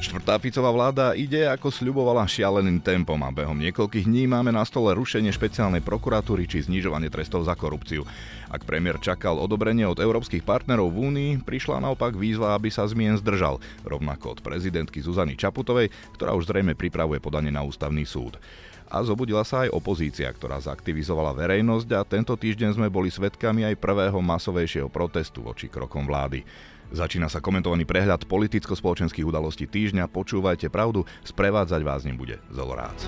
Štvrtá Ficová vláda ide ako sľubovala šialeným tempom a behom niekoľkých dní máme na stole rušenie špeciálnej prokuratúry či znižovanie trestov za korupciu. Ak premiér čakal odobrenie od európskych partnerov v Únii, prišla naopak výzva, aby sa zmien zdržal, rovnako od prezidentky Zuzany Čaputovej, ktorá už zrejme pripravuje podanie na ústavný súd a zobudila sa aj opozícia, ktorá zaktivizovala verejnosť a tento týždeň sme boli svetkami aj prvého masovejšieho protestu voči krokom vlády. Začína sa komentovaný prehľad politicko-spoločenských udalostí týždňa. Počúvajte pravdu, sprevádzať vás ním bude Zolorác.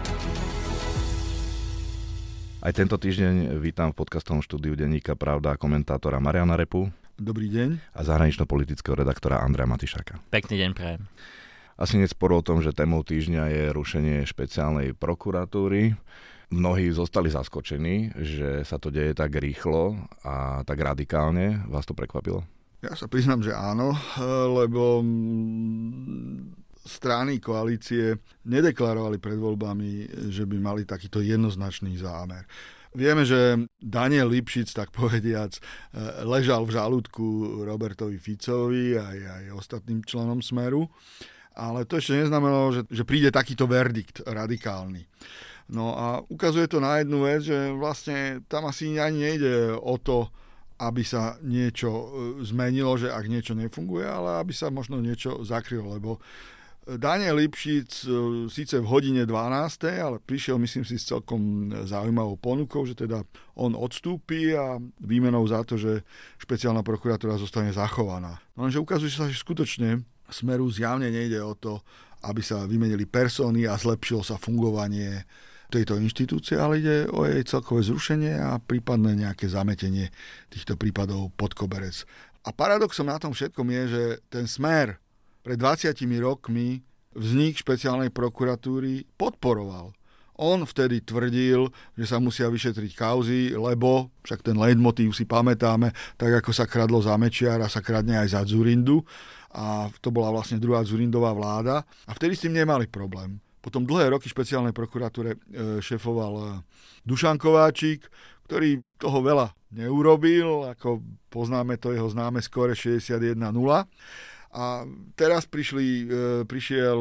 Aj tento týždeň vítam v podcastovom štúdiu denníka Pravda komentátora Mariana Repu. Dobrý deň. A zahranično-politického redaktora Andrea Matišaka. Pekný deň prajem. Asi nesporo o tom, že témou týždňa je rušenie špeciálnej prokuratúry. Mnohí zostali zaskočení, že sa to deje tak rýchlo a tak radikálne. Vás to prekvapilo? Ja sa priznám, že áno, lebo strany koalície nedeklarovali pred voľbami, že by mali takýto jednoznačný zámer. Vieme, že Daniel Lipšic, tak povediac, e, ležal v žalúdku Robertovi Ficovi aj, aj ostatným členom Smeru, ale to ešte neznamenalo, že, že príde takýto verdikt radikálny. No a ukazuje to na jednu vec, že vlastne tam asi ani nejde o to, aby sa niečo e, zmenilo, že ak niečo nefunguje, ale aby sa možno niečo zakrylo, lebo Daniel Lipšic e, síce v hodine 12. ale prišiel myslím si s celkom zaujímavou ponukou, že teda on odstúpi a výmenou za to, že špeciálna prokuratúra zostane zachovaná. No lenže ukazuje sa, že skutočne Smeru zjavne nejde o to, aby sa vymenili persóny a zlepšilo sa fungovanie tejto inštitúcie, ale ide o jej celkové zrušenie a prípadné nejaké zametenie týchto prípadov pod koberec. A paradoxom na tom všetkom je, že ten smer pred 20 rokmi vznik špeciálnej prokuratúry podporoval. On vtedy tvrdil, že sa musia vyšetriť kauzy, lebo, však ten leitmotív si pamätáme, tak ako sa kradlo za Mečiara, sa kradne aj za Zurindu a to bola vlastne druhá Zurindová vláda a vtedy s tým nemali problém. Potom dlhé roky špeciálnej prokuratúre e, šefoval e, Dušan Kováčik, ktorý toho veľa neurobil, ako poznáme to jeho známe skore 61-0. A teraz prišli, e, prišiel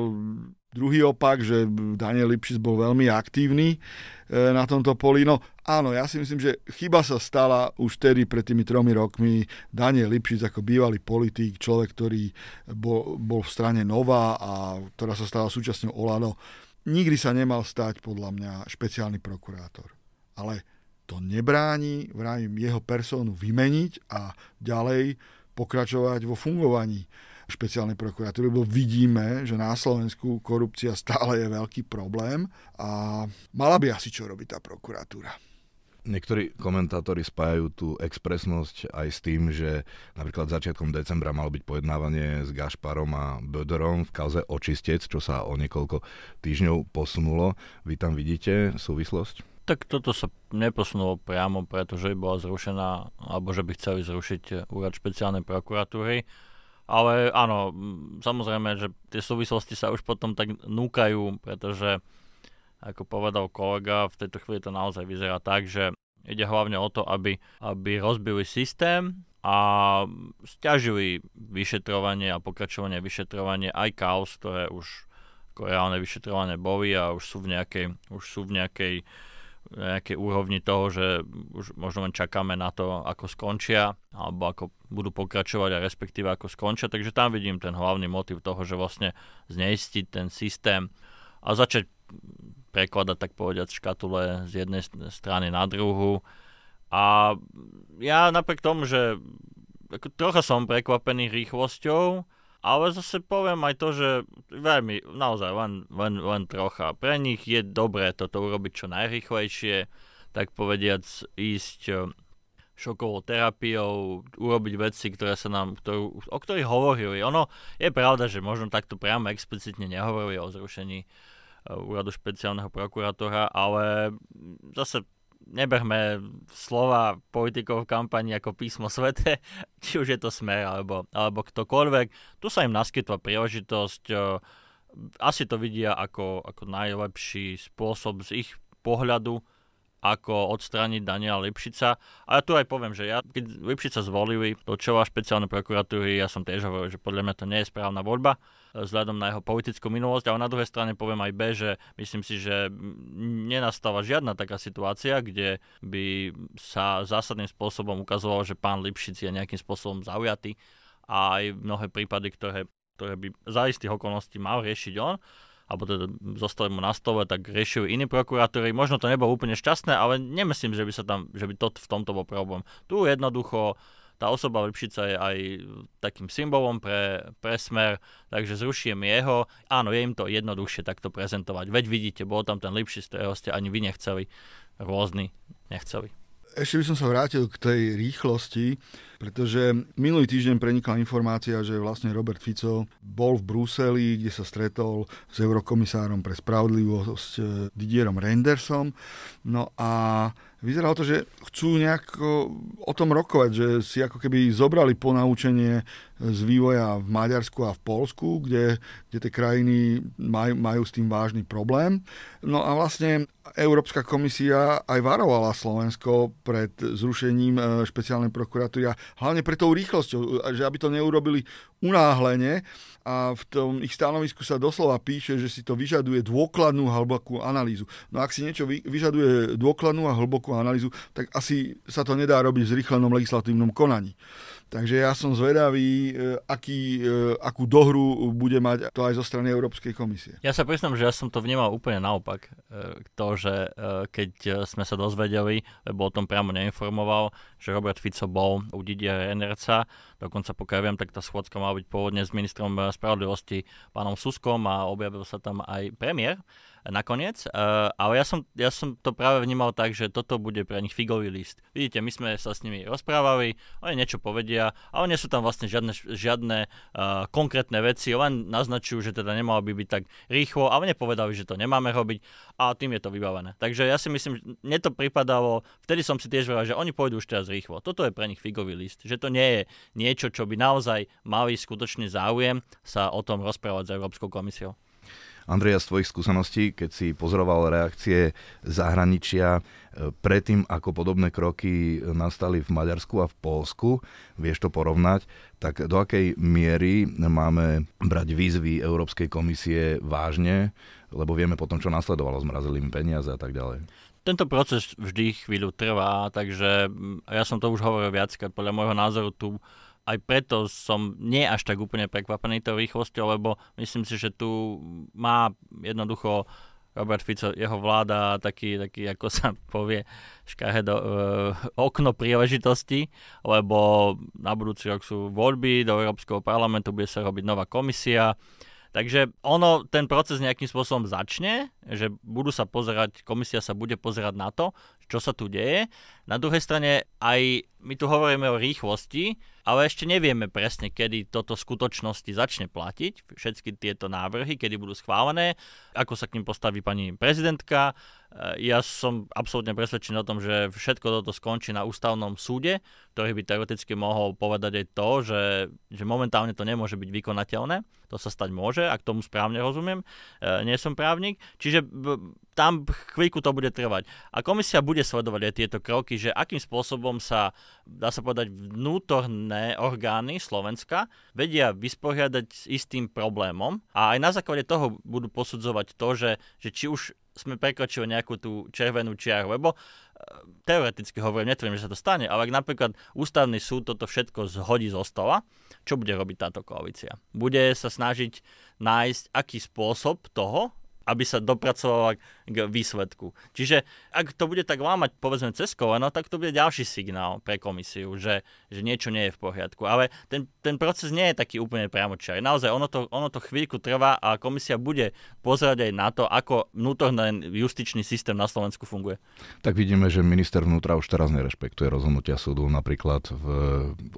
druhý opak, že Daniel Lipšic bol veľmi aktívny e, na tomto poli. No áno, ja si myslím, že chyba sa stala už vtedy pred tými tromi rokmi. Daniel Lipšic ako bývalý politík, človek, ktorý bol, bol v strane Nová a ktorá sa stala súčasťou Olano, nikdy sa nemal stať podľa mňa špeciálny prokurátor. Ale to nebráni, vravím, jeho persónu vymeniť a ďalej pokračovať vo fungovaní špeciálnej prokuratúry, lebo vidíme, že na Slovensku korupcia stále je veľký problém a mala by asi čo robiť tá prokuratúra. Niektorí komentátori spájajú tú expresnosť aj s tým, že napríklad začiatkom decembra malo byť pojednávanie s Gašparom a Böderom v kauze očistec, čo sa o niekoľko týždňov posunulo. Vy tam vidíte súvislosť? Tak toto sa neposunulo priamo, pretože bola zrušená, alebo že by chceli zrušiť úrad špeciálnej prokuratúry ale áno, samozrejme, že tie súvislosti sa už potom tak núkajú, pretože ako povedal kolega, v tejto chvíli to naozaj vyzerá tak, že ide hlavne o to, aby, aby rozbili systém a stiažili vyšetrovanie a pokračovanie vyšetrovanie aj kaos, ktoré už ako reálne vyšetrované boli a už sú v nejakej, už sú v nejakej nejakej úrovni toho, že už možno len čakáme na to, ako skončia, alebo ako budú pokračovať a respektíve ako skončia. Takže tam vidím ten hlavný motiv toho, že vlastne zneistiť ten systém a začať prekladať, tak povedať, škatule z jednej strany na druhu. A ja napriek tomu, že ako trocha som prekvapený rýchlosťou, ale zase poviem aj to, že veľmi, naozaj len, len, len trocha. Pre nich je dobré toto urobiť čo najrychlejšie, tak povediac ísť eh, šokovou terapiou, urobiť veci, ktoré sa nám, ktorú, o ktorých hovorili. Ono je pravda, že možno takto priamo explicitne nehovorili o zrušení uh, úradu špeciálneho prokurátora, ale zase neberme slova politikov v kampani ako písmo svete, či už je to smer alebo, alebo ktokoľvek. Tu sa im naskytla príležitosť, e, asi to vidia ako, ako najlepší spôsob z ich pohľadu ako odstrániť Daniela Lipšica. A ja tu aj poviem, že ja, keď Lipšica zvolili do čela špeciálnej prokuratúry, ja som tiež hovoril, že podľa mňa to nie je správna voľba e, vzhľadom na jeho politickú minulosť, ale na druhej strane poviem aj B, že myslím si, že nenastáva žiadna taká situácia, kde by sa zásadným spôsobom ukazovalo, že pán Lipšic je nejakým spôsobom zaujatý a aj mnohé prípady, ktoré, ktoré by za istých okolností mal riešiť on, alebo teda zostali mu na stole, tak riešili iní prokurátori. Možno to nebolo úplne šťastné, ale nemyslím, že by, sa tam, že by to v tomto bol problém. Tu jednoducho tá osoba Lipšica je aj takým symbolom pre, pre smer, takže zruším jeho. Áno, je im to jednoduchšie takto prezentovať. Veď vidíte, bol tam ten Lipšic, ktorého ste ani vy nechceli, rôzny nechceli. Ešte by som sa vrátil k tej rýchlosti, pretože minulý týždeň prenikla informácia, že vlastne Robert Fico bol v Bruseli, kde sa stretol s eurokomisárom pre spravodlivosť eh, Didierom Rendersom. No a vyzeralo to, že chcú nejako o tom rokovať, že si ako keby zobrali ponaučenie z vývoja v Maďarsku a v Polsku, kde, kde tie krajiny majú, majú s tým vážny problém. No a vlastne Európska komisia aj varovala Slovensko pred zrušením e, špeciálnej prokuratúry a hlavne pre tou rýchlosťou, že aby to neurobili unáhlene a v tom ich stanovisku sa doslova píše, že si to vyžaduje dôkladnú a hlbokú analýzu. No ak si niečo vyžaduje dôkladnú a hlbokú analýzu, tak asi sa to nedá robiť v zrýchlenom legislatívnom konaní. Takže ja som zvedavý, e, aký, e, akú dohru bude mať to aj zo strany Európskej komisie. Ja sa priznám, že ja som to vnímal úplne naopak. E, to, že keď sme sa dozvedeli, lebo o tom priamo neinformoval, že Robert Fico bol u Didiera Enerca, dokonca pokiaľ viem, tak tá schôdzka mala byť pôvodne s ministrom spravodlivosti pánom Suskom a objavil sa tam aj premiér nakoniec. Uh, ale ja som, ja som to práve vnímal tak, že toto bude pre nich figový list. Vidíte, my sme sa s nimi rozprávali, oni niečo povedia, ale nie sú tam vlastne žiadne, žiadne uh, konkrétne veci, len naznačujú, že teda nemalo by byť tak rýchlo, ale nepovedali, že to nemáme robiť a tým je to vybavené. Takže ja si myslím, že mne to pripadalo, vtedy som si tiež vedel, že oni pôjdu už teraz rýchlo. Toto je pre nich figový list, že to nie je niečo, čo by naozaj mali skutočný záujem sa o tom rozprávať s Európskou komisiou. Andreja, z tvojich skúseností, keď si pozoroval reakcie zahraničia e, predtým, ako podobné kroky nastali v Maďarsku a v Polsku, vieš to porovnať, tak do akej miery máme brať výzvy Európskej komisie vážne, lebo vieme potom, čo nasledovalo, zmrazili im peniaze a tak ďalej. Tento proces vždy chvíľu trvá, takže ja som to už hovoril viackrát, podľa môjho názoru tu aj preto som nie až tak úplne prekvapený tou rýchlosťou, lebo myslím si, že tu má jednoducho Robert Fico, jeho vláda taký, taký ako sa povie, škahedo, uh, okno príležitosti, lebo na budúci rok sú voľby do Európskeho parlamentu, bude sa robiť nová komisia. Takže ono, ten proces nejakým spôsobom začne, že budú sa pozerať, komisia sa bude pozerať na to, čo sa tu deje. Na druhej strane aj my tu hovoríme o rýchlosti, ale ešte nevieme presne, kedy toto v skutočnosti začne platiť, všetky tieto návrhy, kedy budú schválené, ako sa k ním postaví pani prezidentka. E, ja som absolútne presvedčený o tom, že všetko toto skončí na ústavnom súde, ktorý by teoreticky mohol povedať aj to, že, že momentálne to nemôže byť vykonateľné. To sa stať môže, ak tomu správne rozumiem. E, nie som právnik. Čiže tam chvíľku to bude trvať. A komisia bude sledovať aj tieto kroky, že akým spôsobom sa, dá sa povedať, vnútorné orgány Slovenska vedia vysporiadať s istým problémom a aj na základe toho budú posudzovať to, že, že či už sme prekročili nejakú tú červenú čiaru, lebo e, teoreticky hovorím, netvrdím, že sa to stane, ale ak napríklad ústavný súd toto všetko zhodí zo stola, čo bude robiť táto koalícia? Bude sa snažiť nájsť aký spôsob toho, aby sa dopracovala k výsledku. Čiže ak to bude tak lámať povedzme cez koleno, tak to bude ďalší signál pre komisiu, že, že niečo nie je v poriadku. Ale ten, ten proces nie je taký úplne priamočiary. Naozaj ono to, ono to chvíľku trvá a komisia bude pozerať aj na to, ako vnútorný justičný systém na Slovensku funguje. Tak vidíme, že minister vnútra už teraz nerešpektuje rozhodnutia súdu, napríklad v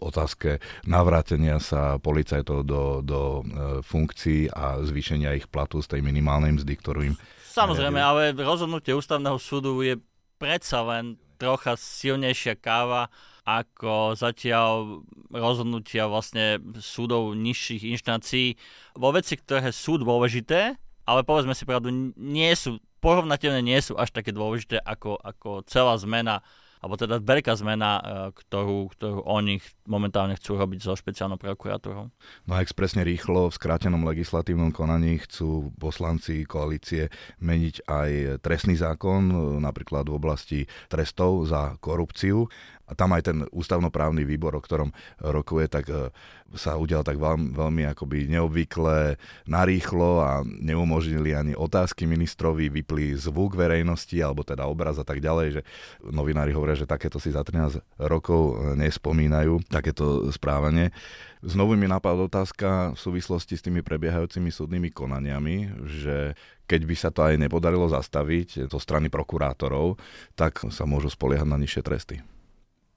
otázke navrátenia sa policajtov do, do e, funkcií a zvýšenia ich platu z tej minimálnej mzdy, ktorú im... Samozrejme, ale rozhodnutie ústavného súdu je predsa len trocha silnejšia káva ako zatiaľ rozhodnutia vlastne súdov nižších inštancií. Vo veci, ktoré sú dôležité, ale povedzme si pravdu, nie sú porovnateľne nie sú až také dôležité ako, ako celá zmena alebo teda veľká zmena, e, ktorú, ktorú oni momentálne chcú robiť so špeciálnou prokuratúrou. No a expresne rýchlo v skrátenom legislatívnom konaní chcú poslanci koalície meniť aj trestný zákon, e, napríklad v oblasti trestov za korupciu a tam aj ten ústavnoprávny výbor, o ktorom rokuje, tak e, sa udial tak veľmi, veľmi akoby neobvykle, narýchlo a neumožnili ani otázky ministrovi, vypli zvuk verejnosti alebo teda obraz a tak ďalej, že novinári hovoria, že takéto si za 13 rokov e, nespomínajú, takéto správanie. Znovu mi napadla otázka v súvislosti s tými prebiehajúcimi súdnymi konaniami, že keď by sa to aj nepodarilo zastaviť zo strany prokurátorov, tak sa môžu spoliehať na nižšie tresty.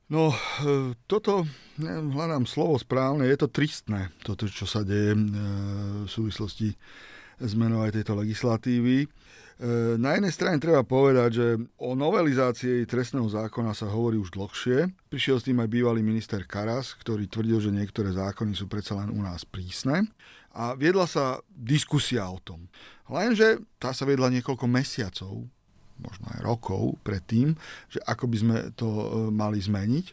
No, e, toto, neviem, hľadám slovo správne, je to tristné, toto, čo sa deje e, v súvislosti s menou aj tejto legislatívy. E, na jednej strane treba povedať, že o novelizácii trestného zákona sa hovorí už dlhšie. Prišiel s tým aj bývalý minister Karas, ktorý tvrdil, že niektoré zákony sú predsa len u nás prísne. A viedla sa diskusia o tom. Lenže tá sa viedla niekoľko mesiacov možno aj rokov predtým, že ako by sme to e, mali zmeniť.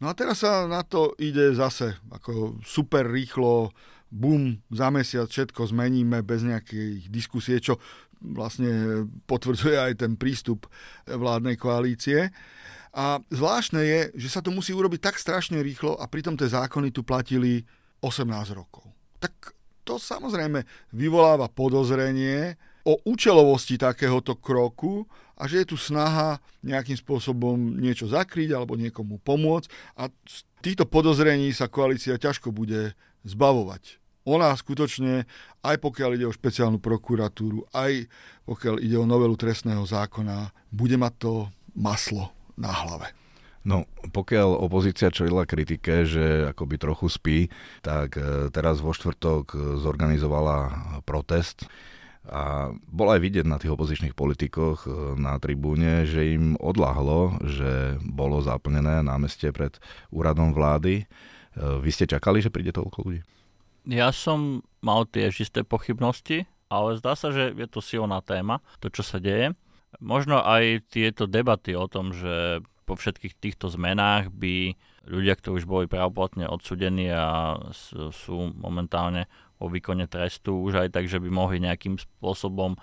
No a teraz sa na to ide zase ako super rýchlo, bum, za mesiac všetko zmeníme bez nejakých diskusie, čo vlastne potvrdzuje aj ten prístup vládnej koalície. A zvláštne je, že sa to musí urobiť tak strašne rýchlo a pritom tie zákony tu platili 18 rokov. Tak to samozrejme vyvoláva podozrenie, o účelovosti takéhoto kroku a že je tu snaha nejakým spôsobom niečo zakryť alebo niekomu pomôcť a z týchto podozrení sa koalícia ťažko bude zbavovať. Ona skutočne, aj pokiaľ ide o špeciálnu prokuratúru, aj pokiaľ ide o novelu trestného zákona, bude mať to maslo na hlave. No, pokiaľ opozícia čelila kritike, že akoby trochu spí, tak e, teraz vo štvrtok zorganizovala protest a bolo aj vidieť na tých opozičných politikoch e, na tribúne, že im odláhlo, že bolo zaplnené námestie pred úradom vlády. E, vy ste čakali, že príde toľko ľudí? Ja som mal tiež isté pochybnosti, ale zdá sa, že je to silná téma, to, čo sa deje. Možno aj tieto debaty o tom, že po všetkých týchto zmenách by ľudia, ktorí už boli pravoplatne odsudení a sú momentálne o výkone trestu už aj tak, že by mohli nejakým spôsobom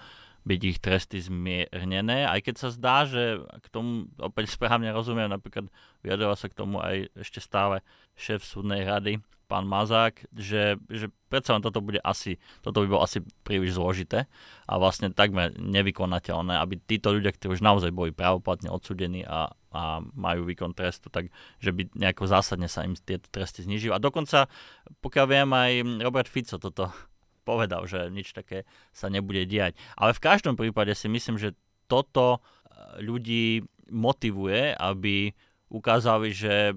byť ich tresty zmiernené, aj keď sa zdá, že k tomu opäť správne rozumiem, napríklad vyjadroval sa k tomu aj ešte stále šéf súdnej rady, pán Mazák, že, že predsa len toto bude asi, toto by bolo asi príliš zložité a vlastne takmer nevykonateľné, aby títo ľudia, ktorí už naozaj boli pravoplatne odsudení a, a majú výkon trestu, tak že by nejako zásadne sa im tieto tresty znižili. A dokonca, pokiaľ viem, aj Robert Fico toto povedal, že nič také sa nebude diať. Ale v každom prípade si myslím, že toto eh, ľudí motivuje, aby ukázali, že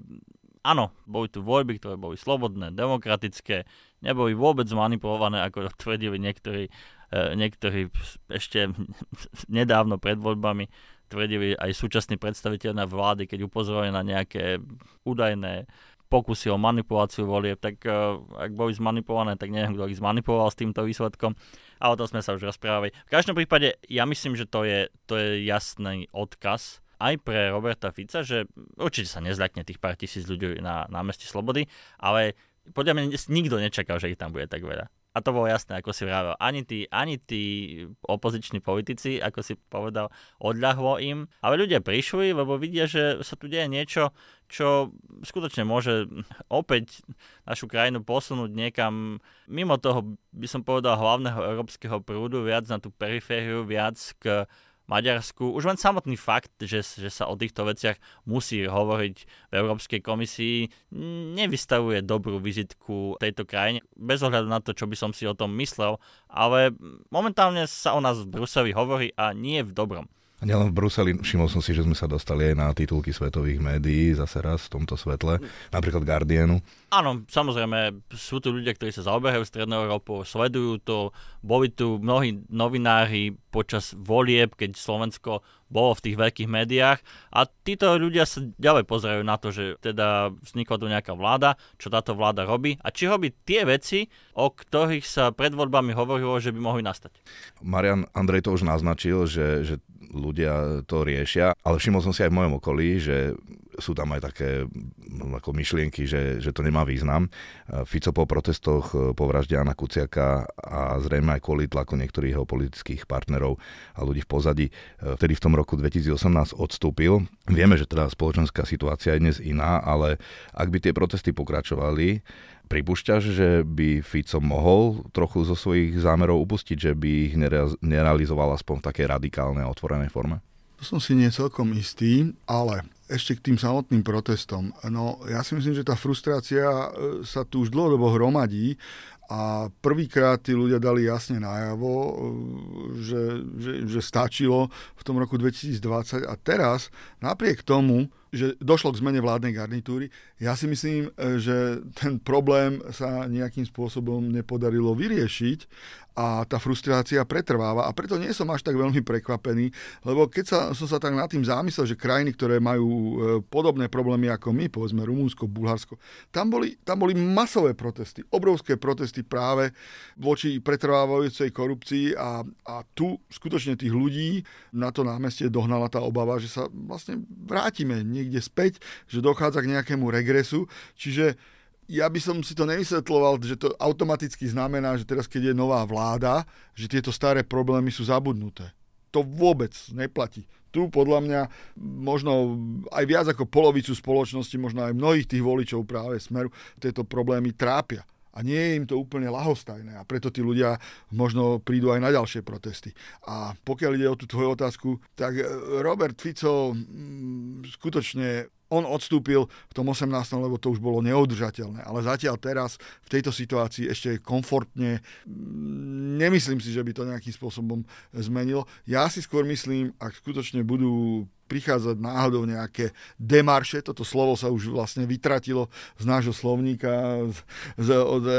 áno, boli tu voľby, ktoré boli slobodné, demokratické, neboli vôbec manipulované, ako tvrdili niektorí, e, niektorí ešte nedávno pred voľbami, tvrdili aj súčasní predstaviteľ vlády, keď upozorili na nejaké údajné pokusy o manipuláciu volieb, tak uh, ak boli zmanipulované, tak neviem, kto ich zmanipuloval s týmto výsledkom, ale o tom sme sa už rozprávali. V každom prípade, ja myslím, že to je, to je jasný odkaz aj pre Roberta Fica, že určite sa nezľakne tých pár tisíc ľudí na námestí Slobody, ale podľa mňa nikto nečakal, že ich tam bude tak veľa. A to bolo jasné, ako si vravel. Ani tí, ani tí opoziční politici, ako si povedal, odľahlo im. Ale ľudia prišli, lebo vidia, že sa tu deje niečo, čo skutočne môže opäť našu krajinu posunúť niekam mimo toho, by som povedal, hlavného európskeho prúdu, viac na tú perifériu, viac k Maďarsku. Už len samotný fakt, že, že sa o týchto veciach musí hovoriť v Európskej komisii, nevystavuje dobrú vizitku tejto krajine, bez ohľadu na to, čo by som si o tom myslel, ale momentálne sa o nás v Bruseli hovorí a nie v dobrom. A nielen v Bruseli, všimol som si, že sme sa dostali aj na titulky svetových médií zase raz v tomto svetle, napríklad Guardianu. Áno, samozrejme, sú tu ľudia, ktorí sa zaoberajú Strednou Európou, sledujú to, boli tu mnohí novinári počas volieb, keď Slovensko bolo v tých veľkých médiách a títo ľudia sa ďalej pozerajú na to, že teda vznikla tu nejaká vláda, čo táto vláda robí a či robí tie veci, o ktorých sa pred voľbami hovorilo, že by mohli nastať. Marian Andrej to už naznačil, že, že ľudia to riešia, ale všimol som si aj v mojom okolí, že sú tam aj také ako myšlienky, že, že to nemá význam. Fico po protestoch po vražde Jana Kuciaka a zrejme aj kvôli tlaku niektorých jeho politických partnerov a ľudí v pozadí, vtedy v tom roku 2018 odstúpil. Vieme, že teda spoločenská situácia je dnes iná, ale ak by tie protesty pokračovali, Pripúšťaš, že by Fico mohol trochu zo svojich zámerov upustiť, že by ich nerealizoval aspoň v takej radikálnej a otvorenej forme? To som si nie celkom istý, ale ešte k tým samotným protestom. No, ja si myslím, že tá frustrácia e, sa tu už dlhodobo hromadí a prvýkrát tí ľudia dali jasne najavo, e, že, že, že stačilo v tom roku 2020 a teraz napriek tomu, že došlo k zmene vládnej garnitúry. Ja si myslím, e, že ten problém sa nejakým spôsobom nepodarilo vyriešiť a tá frustrácia pretrváva. A preto nie som až tak veľmi prekvapený, lebo keď sa, som sa tak nad tým zamyslel, že krajiny, ktoré majú e, podobné problémy ako my, povedzme Rumúnsko, Bulharsko, tam boli, tam boli masové protesty, obrovské protesty práve voči pretrvávajúcej korupcii a, a tu skutočne tých ľudí na to námestie dohnala tá obava, že sa vlastne vrátime niekde späť, že dochádza k nejakému regresu, čiže ja by som si to nevysvetloval, že to automaticky znamená, že teraz, keď je nová vláda, že tieto staré problémy sú zabudnuté. To vôbec neplatí. Tu podľa mňa možno aj viac ako polovicu spoločnosti, možno aj mnohých tých voličov práve smeru tieto problémy trápia. A nie je im to úplne lahostajné a preto tí ľudia možno prídu aj na ďalšie protesty. A pokiaľ ide o tú tvoju otázku, tak Robert Fico mm, skutočne on odstúpil v tom 18. lebo to už bolo neudržateľné. Ale zatiaľ teraz v tejto situácii ešte komfortne nemyslím si, že by to nejakým spôsobom zmenilo. Ja si skôr myslím, ak skutočne budú prichádzať náhodou nejaké demarše, toto slovo sa už vlastne vytratilo z nášho slovníka z, z, od e,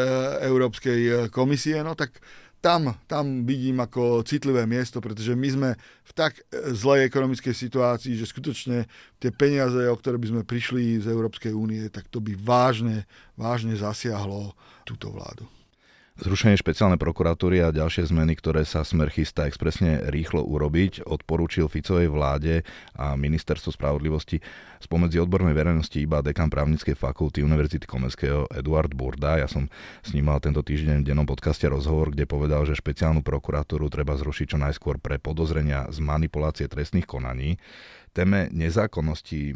Európskej komisie, no tak tam, tam vidím ako citlivé miesto, pretože my sme v tak e, zlej ekonomickej situácii, že skutočne tie peniaze, o ktoré by sme prišli z Európskej únie, tak to by vážne, vážne zasiahlo túto vládu. Zrušenie špeciálnej prokuratúry a ďalšie zmeny, ktoré sa Smer chystá expresne rýchlo urobiť, odporúčil Ficovej vláde a ministerstvo spravodlivosti spomedzi odbornej verejnosti iba dekan právnickej fakulty Univerzity Komenského Eduard Burda. Ja som s ním mal tento týždeň v dennom podcaste rozhovor, kde povedal, že špeciálnu prokuratúru treba zrušiť čo najskôr pre podozrenia z manipulácie trestných konaní téme nezákonnosti,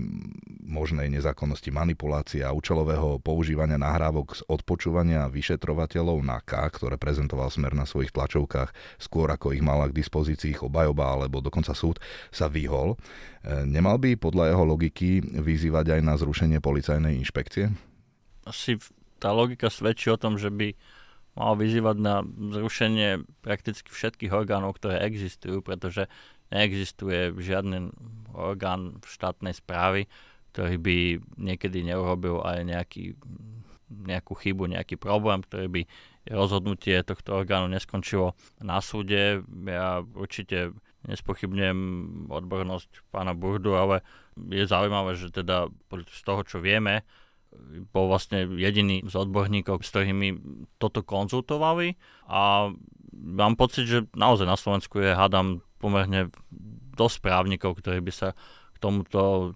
možnej nezákonnosti manipulácie a účelového používania nahrávok z odpočúvania vyšetrovateľov NAKA, ktoré prezentoval Smer na svojich tlačovkách skôr ako ich mala k dispozícii ich obajoba alebo dokonca súd, sa vyhol. E, nemal by podľa jeho logiky vyzývať aj na zrušenie policajnej inšpekcie? Asi tá logika svedčí o tom, že by mal vyzývať na zrušenie prakticky všetkých orgánov, ktoré existujú, pretože neexistuje žiadny orgán štátnej správy, ktorý by niekedy neurobil aj nejaký, nejakú chybu, nejaký problém, ktorý by rozhodnutie tohto orgánu neskončilo na súde. Ja určite nespochybnem odbornosť pána Burdu, ale je zaujímavé, že teda z toho, čo vieme, bol vlastne jediný z odborníkov, s ktorými toto konzultovali a mám pocit, že naozaj na Slovensku je, hádam, pomerne dosť právnikov, ktorí by sa k tomuto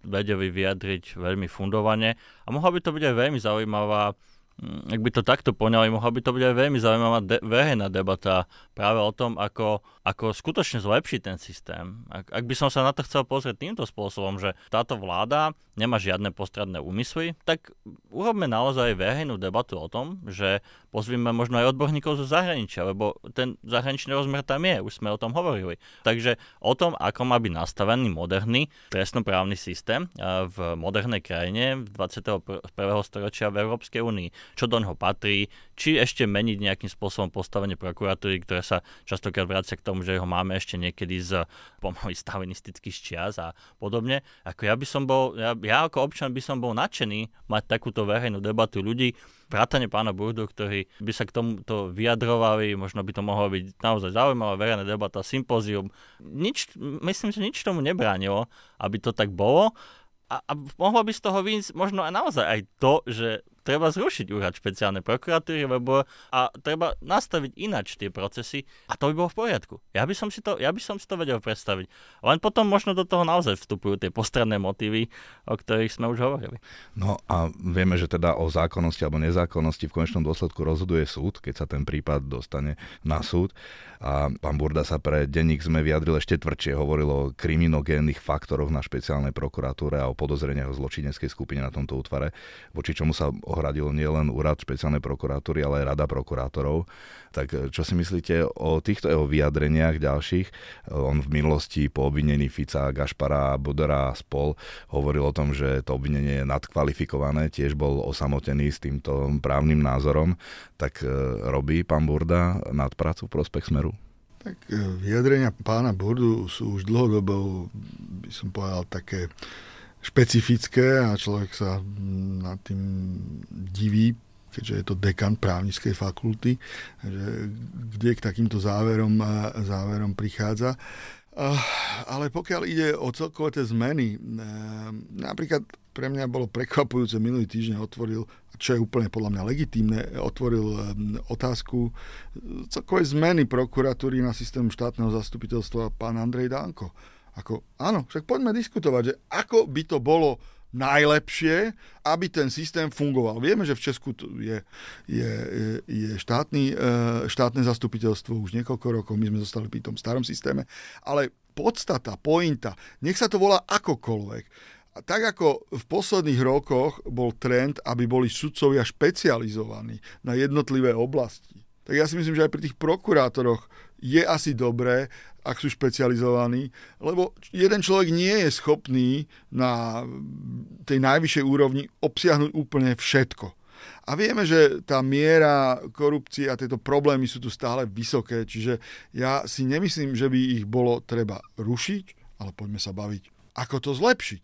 vedeli vyjadriť veľmi fundovane. A mohla by to byť aj veľmi zaujímavá Mm, ak by to takto poňali, mohla by to byť aj veľmi zaujímavá de- verejná debata práve o tom, ako, ako skutočne zlepšiť ten systém. Ak, ak by som sa na to chcel pozrieť týmto spôsobom, že táto vláda nemá žiadne postradné úmysly, tak urobme naozaj verejnú debatu o tom, že pozvíme možno aj odborníkov zo zahraničia, lebo ten zahraničný rozmer tam je, už sme o tom hovorili. Takže o tom, ako má byť nastavený moderný trestnoprávny systém v modernej krajine 21. storočia v Európskej únii čo do ňoho patrí, či ešte meniť nejakým spôsobom postavenie prokuratúry, ktoré sa častokrát vracia k tomu, že ho máme ešte niekedy z pomaly stalinistických čias a podobne. Ako ja by som bol, ja, ja ako občan by som bol nadšený mať takúto verejnú debatu ľudí, vrátane pána Burdu, ktorí by sa k tomuto vyjadrovali, možno by to mohlo byť naozaj zaujímavá verejná debata, sympózium. Nič, myslím, že nič tomu nebránilo, aby to tak bolo. A, a mohlo by z toho výjsť možno aj naozaj aj to, že treba zrušiť úrad špeciálnej prokuratúry, lebo a treba nastaviť inač tie procesy a to by bolo v poriadku. Ja by som si to, ja by som si to vedel predstaviť. Len potom možno do toho naozaj vstupujú tie postranné motívy, o ktorých sme už hovorili. No a vieme, že teda o zákonnosti alebo nezákonnosti v konečnom dôsledku rozhoduje súd, keď sa ten prípad dostane na súd. A pán Burda sa pre denník sme vyjadril ešte tvrdšie, hovoril o kriminogénnych faktoroch na špeciálnej prokuratúre a o podozreniach o zločineckej skupine na tomto útvare, voči čomu sa ohradil nielen úrad špeciálnej prokuratúry, ale aj rada prokurátorov. Tak eh, čo si myslíte o týchto jeho vyjadreniach ďalších? On v minulosti po obvinení Fica, Gašpara, Budera a spol hovoril o tom, že to obvinenie je nadkvalifikované, tiež bol osamotený s týmto právnym názorom. Tak eh, robí pán Burda nadpracu v prospech Smeru? Tak vyjadrenia pána Burdu sú už dlhodobo, by som povedal, také špecifické a človek sa nad tým diví, keďže je to dekan právnickej fakulty, že kde k takýmto záverom, záverom prichádza. Ale pokiaľ ide o celkové tie zmeny, napríklad pre mňa bolo prekvapujúce, minulý týždeň otvoril, čo je úplne podľa mňa legitímne, otvoril otázku celkovej zmeny prokuratúry na systém štátneho zastupiteľstva pán Andrej Dánko ako, áno, však poďme diskutovať, že ako by to bolo najlepšie, aby ten systém fungoval. Vieme, že v Česku je, je, je štátny, e, štátne zastupiteľstvo už niekoľko rokov, my sme zostali pri tom starom systéme, ale podstata, pointa, nech sa to volá akokoľvek. A tak ako v posledných rokoch bol trend, aby boli sudcovia špecializovaní na jednotlivé oblasti, tak ja si myslím, že aj pri tých prokurátoroch je asi dobré, ak sú špecializovaní, lebo jeden človek nie je schopný na tej najvyššej úrovni obsiahnuť úplne všetko. A vieme, že tá miera korupcie a tieto problémy sú tu stále vysoké, čiže ja si nemyslím, že by ich bolo treba rušiť, ale poďme sa baviť, ako to zlepšiť.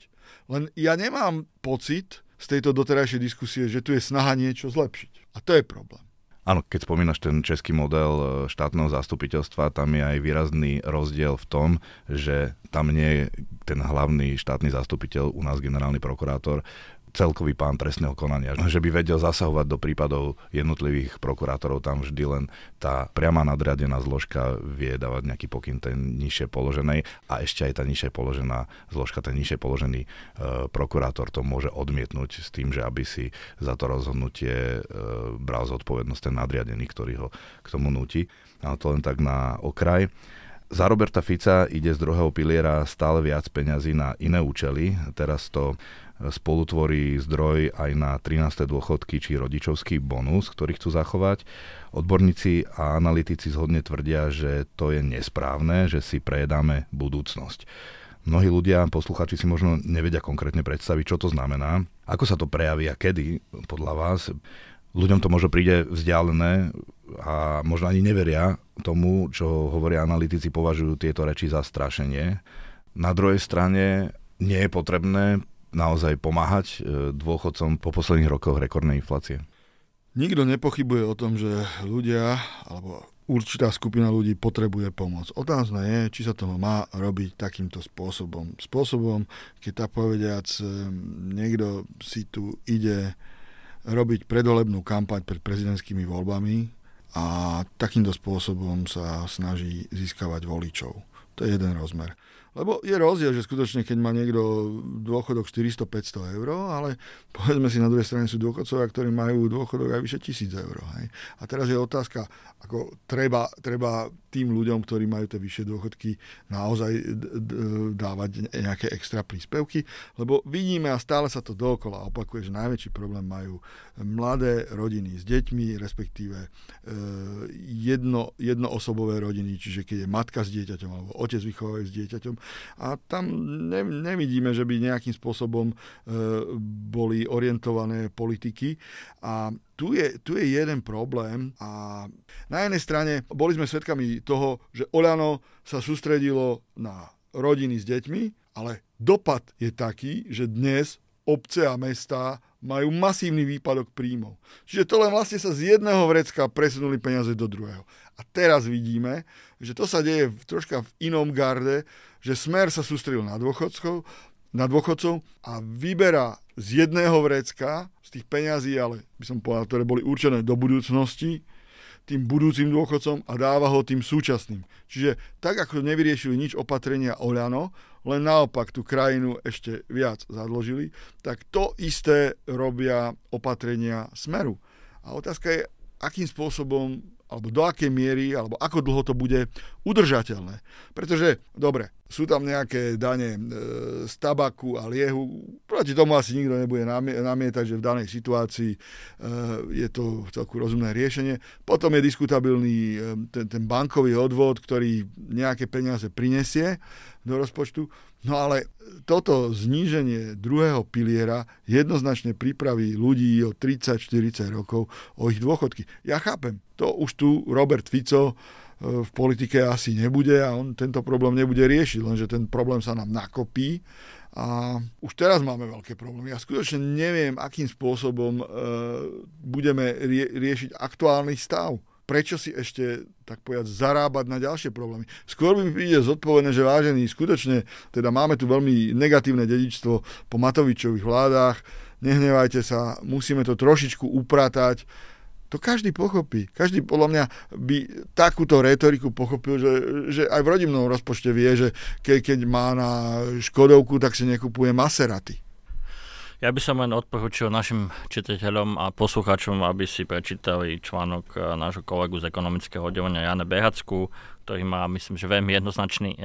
Len ja nemám pocit z tejto doterajšej diskusie, že tu je snaha niečo zlepšiť. A to je problém. Áno, keď spomínaš ten český model e, štátneho zastupiteľstva, tam je aj výrazný rozdiel v tom, že tam nie je ten hlavný štátny zastupiteľ, u nás generálny prokurátor, celkový pán trestného konania, že by vedel zasahovať do prípadov jednotlivých prokurátorov, tam vždy len tá priama nadriadená zložka vie dávať nejaký pokyn ten nižšie položenej a ešte aj tá nižšie položená zložka, ten nižšie položený e, prokurátor to môže odmietnúť s tým, že aby si za to rozhodnutie e, bral zodpovednosť ten nadriadený, ktorý ho k tomu nutí. Ale to len tak na okraj. Za Roberta Fica ide z druhého piliera stále viac peňazí na iné účely. Teraz to spolutvorí zdroj aj na 13. dôchodky či rodičovský bonus, ktorý chcú zachovať. Odborníci a analytici zhodne tvrdia, že to je nesprávne, že si prejedáme budúcnosť. Mnohí ľudia, posluchači si možno nevedia konkrétne predstaviť, čo to znamená. Ako sa to prejaví a kedy, podľa vás? Ľuďom to možno príde vzdialené a možno ani neveria tomu, čo hovoria analytici, považujú tieto reči za strašenie. Na druhej strane nie je potrebné naozaj pomáhať e, dôchodcom po posledných rokoch rekordnej inflácie? Nikto nepochybuje o tom, že ľudia, alebo určitá skupina ľudí potrebuje pomoc. Otázne je, či sa to má robiť takýmto spôsobom. Spôsobom, keď tak povediac, e, niekto si tu ide robiť predvolebnú kampaň pred prezidentskými voľbami a takýmto spôsobom sa snaží získavať voličov. To je jeden rozmer. Lebo je rozdiel, že skutočne, keď má niekto dôchodok 400-500 eur, ale povedzme si na druhej strane sú dôchodcovia, ktorí majú dôchodok aj vyše 1000 eur. Hej. A teraz je otázka, ako treba, treba tým ľuďom, ktorí majú tie vyššie dôchodky, naozaj dávať nejaké extra príspevky, lebo vidíme a stále sa to dookola opakuje, že najväčší problém majú mladé rodiny s deťmi, respektíve e, jedno, jednoosobové rodiny, čiže keď je matka s dieťaťom alebo otec vychovajú s dieťaťom. A tam ne, nevidíme, že by nejakým spôsobom e, boli orientované politiky. A tu je, tu je jeden problém a na jednej strane boli sme svedkami toho, že Oľano sa sústredilo na rodiny s deťmi, ale dopad je taký, že dnes obce a mestá majú masívny výpadok príjmov. Čiže to len vlastne sa z jedného vrecka presunuli peniaze do druhého. A teraz vidíme, že to sa deje v, troška v inom garde, že Smer sa sústredil na dôchodcov, na dôchodcov a vyberá z jedného vrecka, z tých peňazí, ale by som povedal, ktoré boli určené do budúcnosti, tým budúcim dôchodcom a dáva ho tým súčasným. Čiže tak, ako nevyriešili nič opatrenia Oľano, len naopak tú krajinu ešte viac zadložili, tak to isté robia opatrenia Smeru. A otázka je, akým spôsobom alebo do akej miery, alebo ako dlho to bude udržateľné. Pretože, dobre, sú tam nejaké dane e, z tabaku a liehu, proti tomu asi nikto nebude namietať, že v danej situácii e, je to celku rozumné riešenie. Potom je diskutabilný e, ten, ten bankový odvod, ktorý nejaké peniaze prinesie do rozpočtu. No ale toto zníženie druhého piliera jednoznačne pripraví ľudí o 30-40 rokov o ich dôchodky. Ja chápem, to už tu Robert Fico e, v politike asi nebude a on tento problém nebude riešiť, lenže ten problém sa nám nakopí a už teraz máme veľké problémy. Ja skutočne neviem, akým spôsobom e, budeme rie- riešiť aktuálny stav prečo si ešte, tak povedať, zarábať na ďalšie problémy. Skôr by mi príde zodpovedné, že vážený, skutočne, teda máme tu veľmi negatívne dedičstvo po Matovičových vládach, nehnevajte sa, musíme to trošičku upratať, to každý pochopí. Každý podľa mňa by takúto retoriku pochopil, že, že aj v rodinnom rozpočte vie, že ke, keď má na Škodovku, tak si nekupuje Maseraty. Ja by som len odporúčil našim čitateľom a poslucháčom, aby si prečítali článok eh, nášho kolegu z ekonomického oddelenia Jana Behacku, ktorý má, myslím, že veľmi jednoznačný e,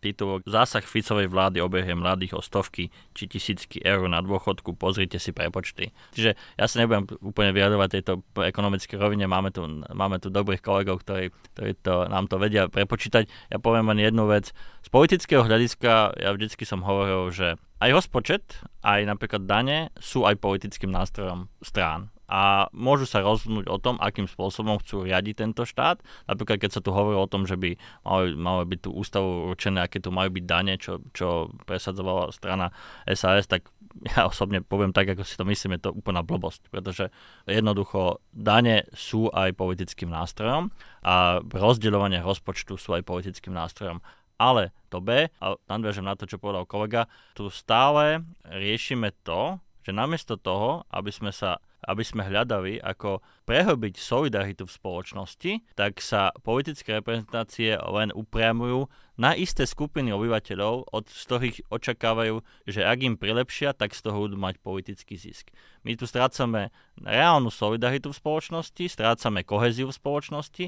titul. Zásah Ficovej vlády obehie mladých o stovky či tisícky eur na dôchodku, pozrite si prepočty. Čiže ja sa nebudem úplne vyjadrovať tejto ekonomické rovine, máme tu, máme tu dobrých kolegov, ktorí, ktorí to, nám to vedia prepočítať. Ja poviem len jednu vec. Z politického hľadiska ja vždycky som hovoril, že aj rozpočet, aj napríklad dane sú aj politickým nástrojom strán a môžu sa rozhodnúť o tom, akým spôsobom chcú riadiť tento štát. Napríklad, keď sa tu hovorí o tom, že by malo, malo byť tu ústavu určené, aké tu majú byť dane, čo, čo presadzovala strana SAS, tak ja osobne poviem tak, ako si to myslím, je to úplná blbosť, pretože jednoducho dane sú aj politickým nástrojom a rozdeľovanie rozpočtu sú aj politickým nástrojom. Ale to B, a nadviažem na to, čo povedal kolega, tu stále riešime to, že namiesto toho, aby sme sa aby sme hľadali, ako prehlbiť solidaritu v spoločnosti, tak sa politické reprezentácie len upriamujú na isté skupiny obyvateľov, od z ktorých očakávajú, že ak im prilepšia, tak z toho budú mať politický zisk. My tu strácame reálnu solidaritu v spoločnosti, strácame koheziu v spoločnosti,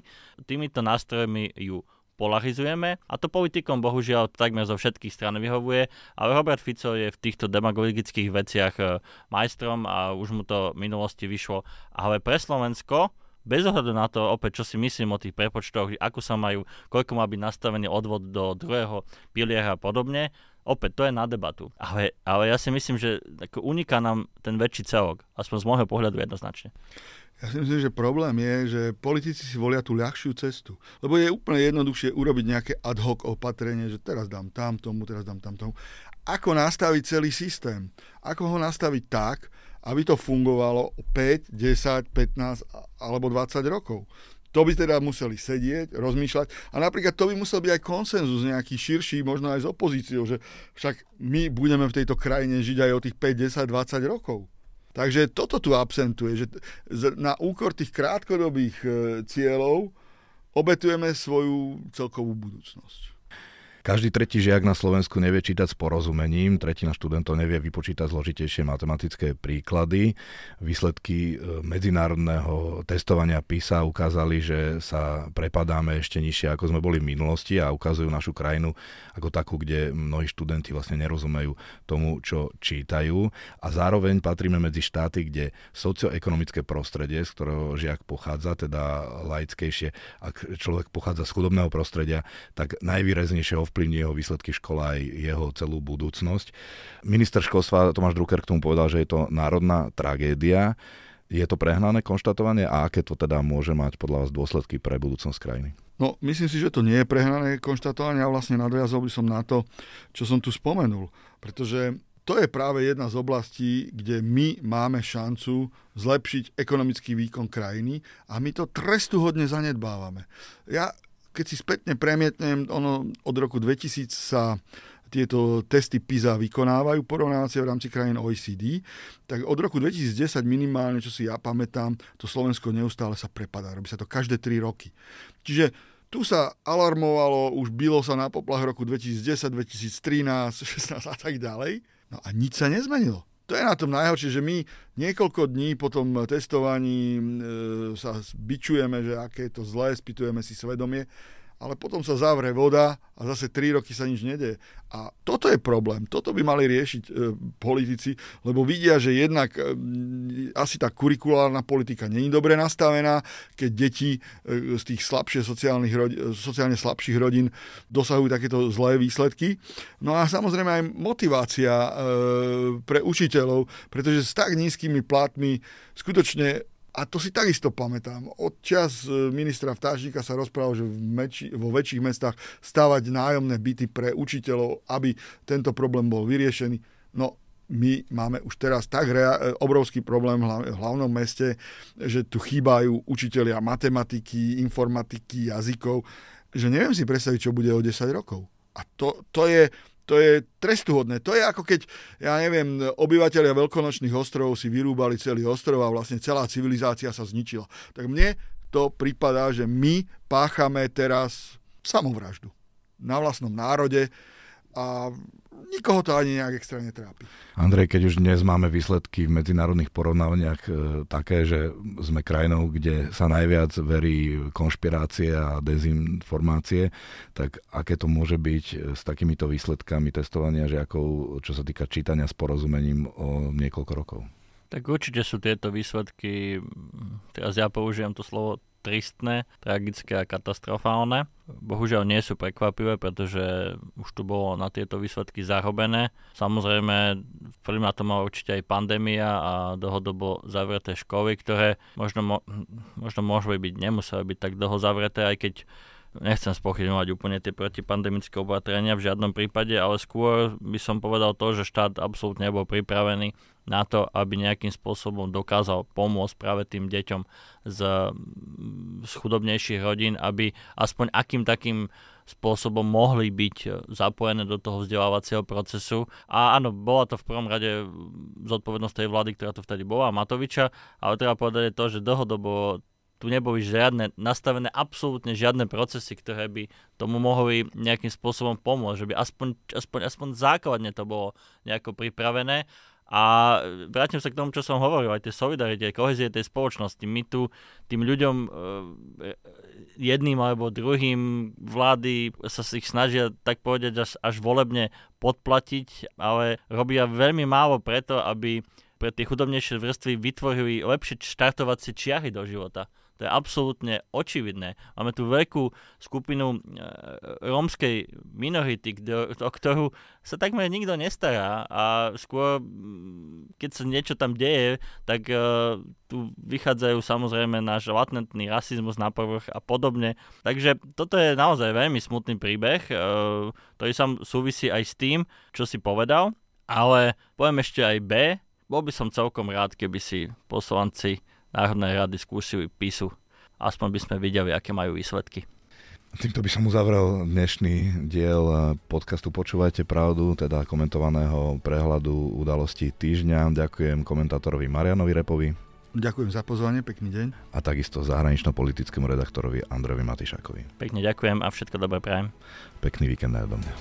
týmito nástrojmi ju polarizujeme a to politikom bohužiaľ takmer zo všetkých stran vyhovuje, ale Robert Fico je v týchto demagogických veciach e, majstrom a už mu to v minulosti vyšlo. Ale pre Slovensko bez ohľadu na to, opäť čo si myslím o tých prepočtoch, ako sa majú, koľko má byť nastavený odvod do druhého piliera a podobne, opäť to je na debatu. Ale, ale ja si myslím, že uniká nám ten väčší celok, aspoň z môjho pohľadu jednoznačne. Ja si myslím, že problém je, že politici si volia tú ľahšiu cestu. Lebo je úplne jednoduchšie urobiť nejaké ad hoc opatrenie, že teraz dám tam tomu, teraz dám tam tomu. Ako nastaviť celý systém? Ako ho nastaviť tak, aby to fungovalo 5, 10, 15 alebo 20 rokov? To by teda museli sedieť, rozmýšľať a napríklad to by musel byť aj konsenzus nejaký širší, možno aj s opozíciou, že však my budeme v tejto krajine žiť aj o tých 5, 10, 20 rokov. Takže toto tu absentuje, že na úkor tých krátkodobých e, cieľov obetujeme svoju celkovú budúcnosť. Každý tretí žiak na Slovensku nevie čítať s porozumením, tretina študentov nevie vypočítať zložitejšie matematické príklady. Výsledky e, medzinárodného testovania PISA ukázali, že sa prepadáme ešte nižšie, ako sme boli v minulosti a ukazujú našu krajinu ako takú, kde mnohí študenti vlastne nerozumejú tomu, čo čítajú. A zároveň patríme medzi štáty, kde socioekonomické prostredie, z ktorého žiak pochádza, teda laickejšie, ak človek pochádza z chudobného prostredia, tak najvýraznejšie ovplyvní jeho výsledky škola aj jeho celú budúcnosť. Minister školstva Tomáš Drucker k tomu povedal, že je to národná tragédia. Je to prehnané konštatovanie a aké to teda môže mať podľa vás dôsledky pre budúcnosť krajiny? No, myslím si, že to nie je prehnané konštatovanie a vlastne nadviazol by som na to, čo som tu spomenul. Pretože to je práve jedna z oblastí, kde my máme šancu zlepšiť ekonomický výkon krajiny a my to trestuhodne zanedbávame. Ja keď si spätne premietnem, ono od roku 2000 sa tieto testy PISA vykonávajú, porovnávacie v rámci krajín OECD, tak od roku 2010 minimálne, čo si ja pamätám, to Slovensko neustále sa prepadá. Robí sa to každé 3 roky. Čiže tu sa alarmovalo, už bylo sa na poplach roku 2010, 2013, 16 a tak ďalej. No a nič sa nezmenilo. To je na tom najhoršie, že my niekoľko dní po tom testovaní e, sa bičujeme, že aké je to zlé, spýtujeme si svedomie ale potom sa zavre voda a zase 3 roky sa nič nedeje. A toto je problém, toto by mali riešiť e, politici, lebo vidia, že jednak e, asi tá kurikulárna politika není dobre nastavená, keď deti e, z tých slabšie sociálnych rodi, sociálne slabších rodín dosahujú takéto zlé výsledky. No a samozrejme aj motivácia e, pre učiteľov, pretože s tak nízkymi platmi skutočne a to si takisto pamätám. Od čas e, ministra Vtážnika sa rozprával, že v meči, vo väčších mestách stavať nájomné byty pre učiteľov, aby tento problém bol vyriešený. No, my máme už teraz tak rea- e, obrovský problém v hlavnom meste, že tu chýbajú učitelia matematiky, informatiky, jazykov, že neviem si predstaviť, čo bude o 10 rokov. A to, to je to je trestuhodné. To je ako keď, ja neviem, obyvateľia veľkonočných ostrovov si vyrúbali celý ostrov a vlastne celá civilizácia sa zničila. Tak mne to prípada, že my páchame teraz samovraždu na vlastnom národe a nikoho to ani nejak extra netrápi. Andrej, keď už dnes máme výsledky v medzinárodných porovnávaniach e, také, že sme krajinou, kde sa najviac verí konšpirácie a dezinformácie, tak aké to môže byť e, s takýmito výsledkami testovania žiakov, čo sa týka čítania s porozumením o niekoľko rokov? Tak určite sú tieto výsledky, teraz ja použijem to slovo tristné, tragické a katastrofálne. Bohužiaľ nie sú prekvapivé, pretože už tu bolo na tieto výsledky zarobené. Samozrejme, vplyv na to má určite aj pandémia a dlhodobo zavreté školy, ktoré možno, možno môžu byť, nemuseli byť tak dlho zavreté, aj keď nechcem spochybňovať úplne tie protipandemické opatrenia v žiadnom prípade, ale skôr by som povedal to, že štát absolútne nebol pripravený na to, aby nejakým spôsobom dokázal pomôcť práve tým deťom z, z chudobnejších rodín, aby aspoň akým takým spôsobom mohli byť zapojené do toho vzdelávacieho procesu. A áno, bola to v prvom rade zodpovednosť tej vlády, ktorá to vtedy bola, Matoviča, ale treba povedať to, že dlhodobo tu neboli žiadne nastavené absolútne žiadne procesy, ktoré by tomu mohli nejakým spôsobom pomôcť, že by aspoň, aspoň, aspoň základne to bolo nejako pripravené. A vrátim sa k tomu, čo som hovoril, aj tej solidarite, kohezie tej spoločnosti. My tu tým ľuďom e, jedným alebo druhým vlády sa ich snažia tak povedať až, až volebne podplatiť, ale robia veľmi málo preto, aby pre tie chudobnejšie vrstvy vytvorili lepšie štartovacie čiahy do života. To je absolútne očividné. Máme tu veľkú skupinu e, rómskej minority, o ktorú sa takmer nikto nestará a skôr, keď sa niečo tam deje, tak e, tu vychádzajú samozrejme náš latentný rasizmus na povrch a podobne. Takže toto je naozaj veľmi smutný príbeh, e, ktorý sa súvisí aj s tým, čo si povedal, ale poviem ešte aj B. Bol by som celkom rád, keby si poslanci Národnej rady skúsili PISu. Aspoň by sme videli, aké majú výsledky. Týmto by som uzavrel dnešný diel podcastu Počúvajte pravdu, teda komentovaného prehľadu udalostí týždňa. Ďakujem komentátorovi Marianovi Repovi. Ďakujem za pozvanie, pekný deň. A takisto zahranično-politickému redaktorovi Androvi Matišákovi. Pekne ďakujem a všetko dobré prajem. Pekný víkend aj do mňa.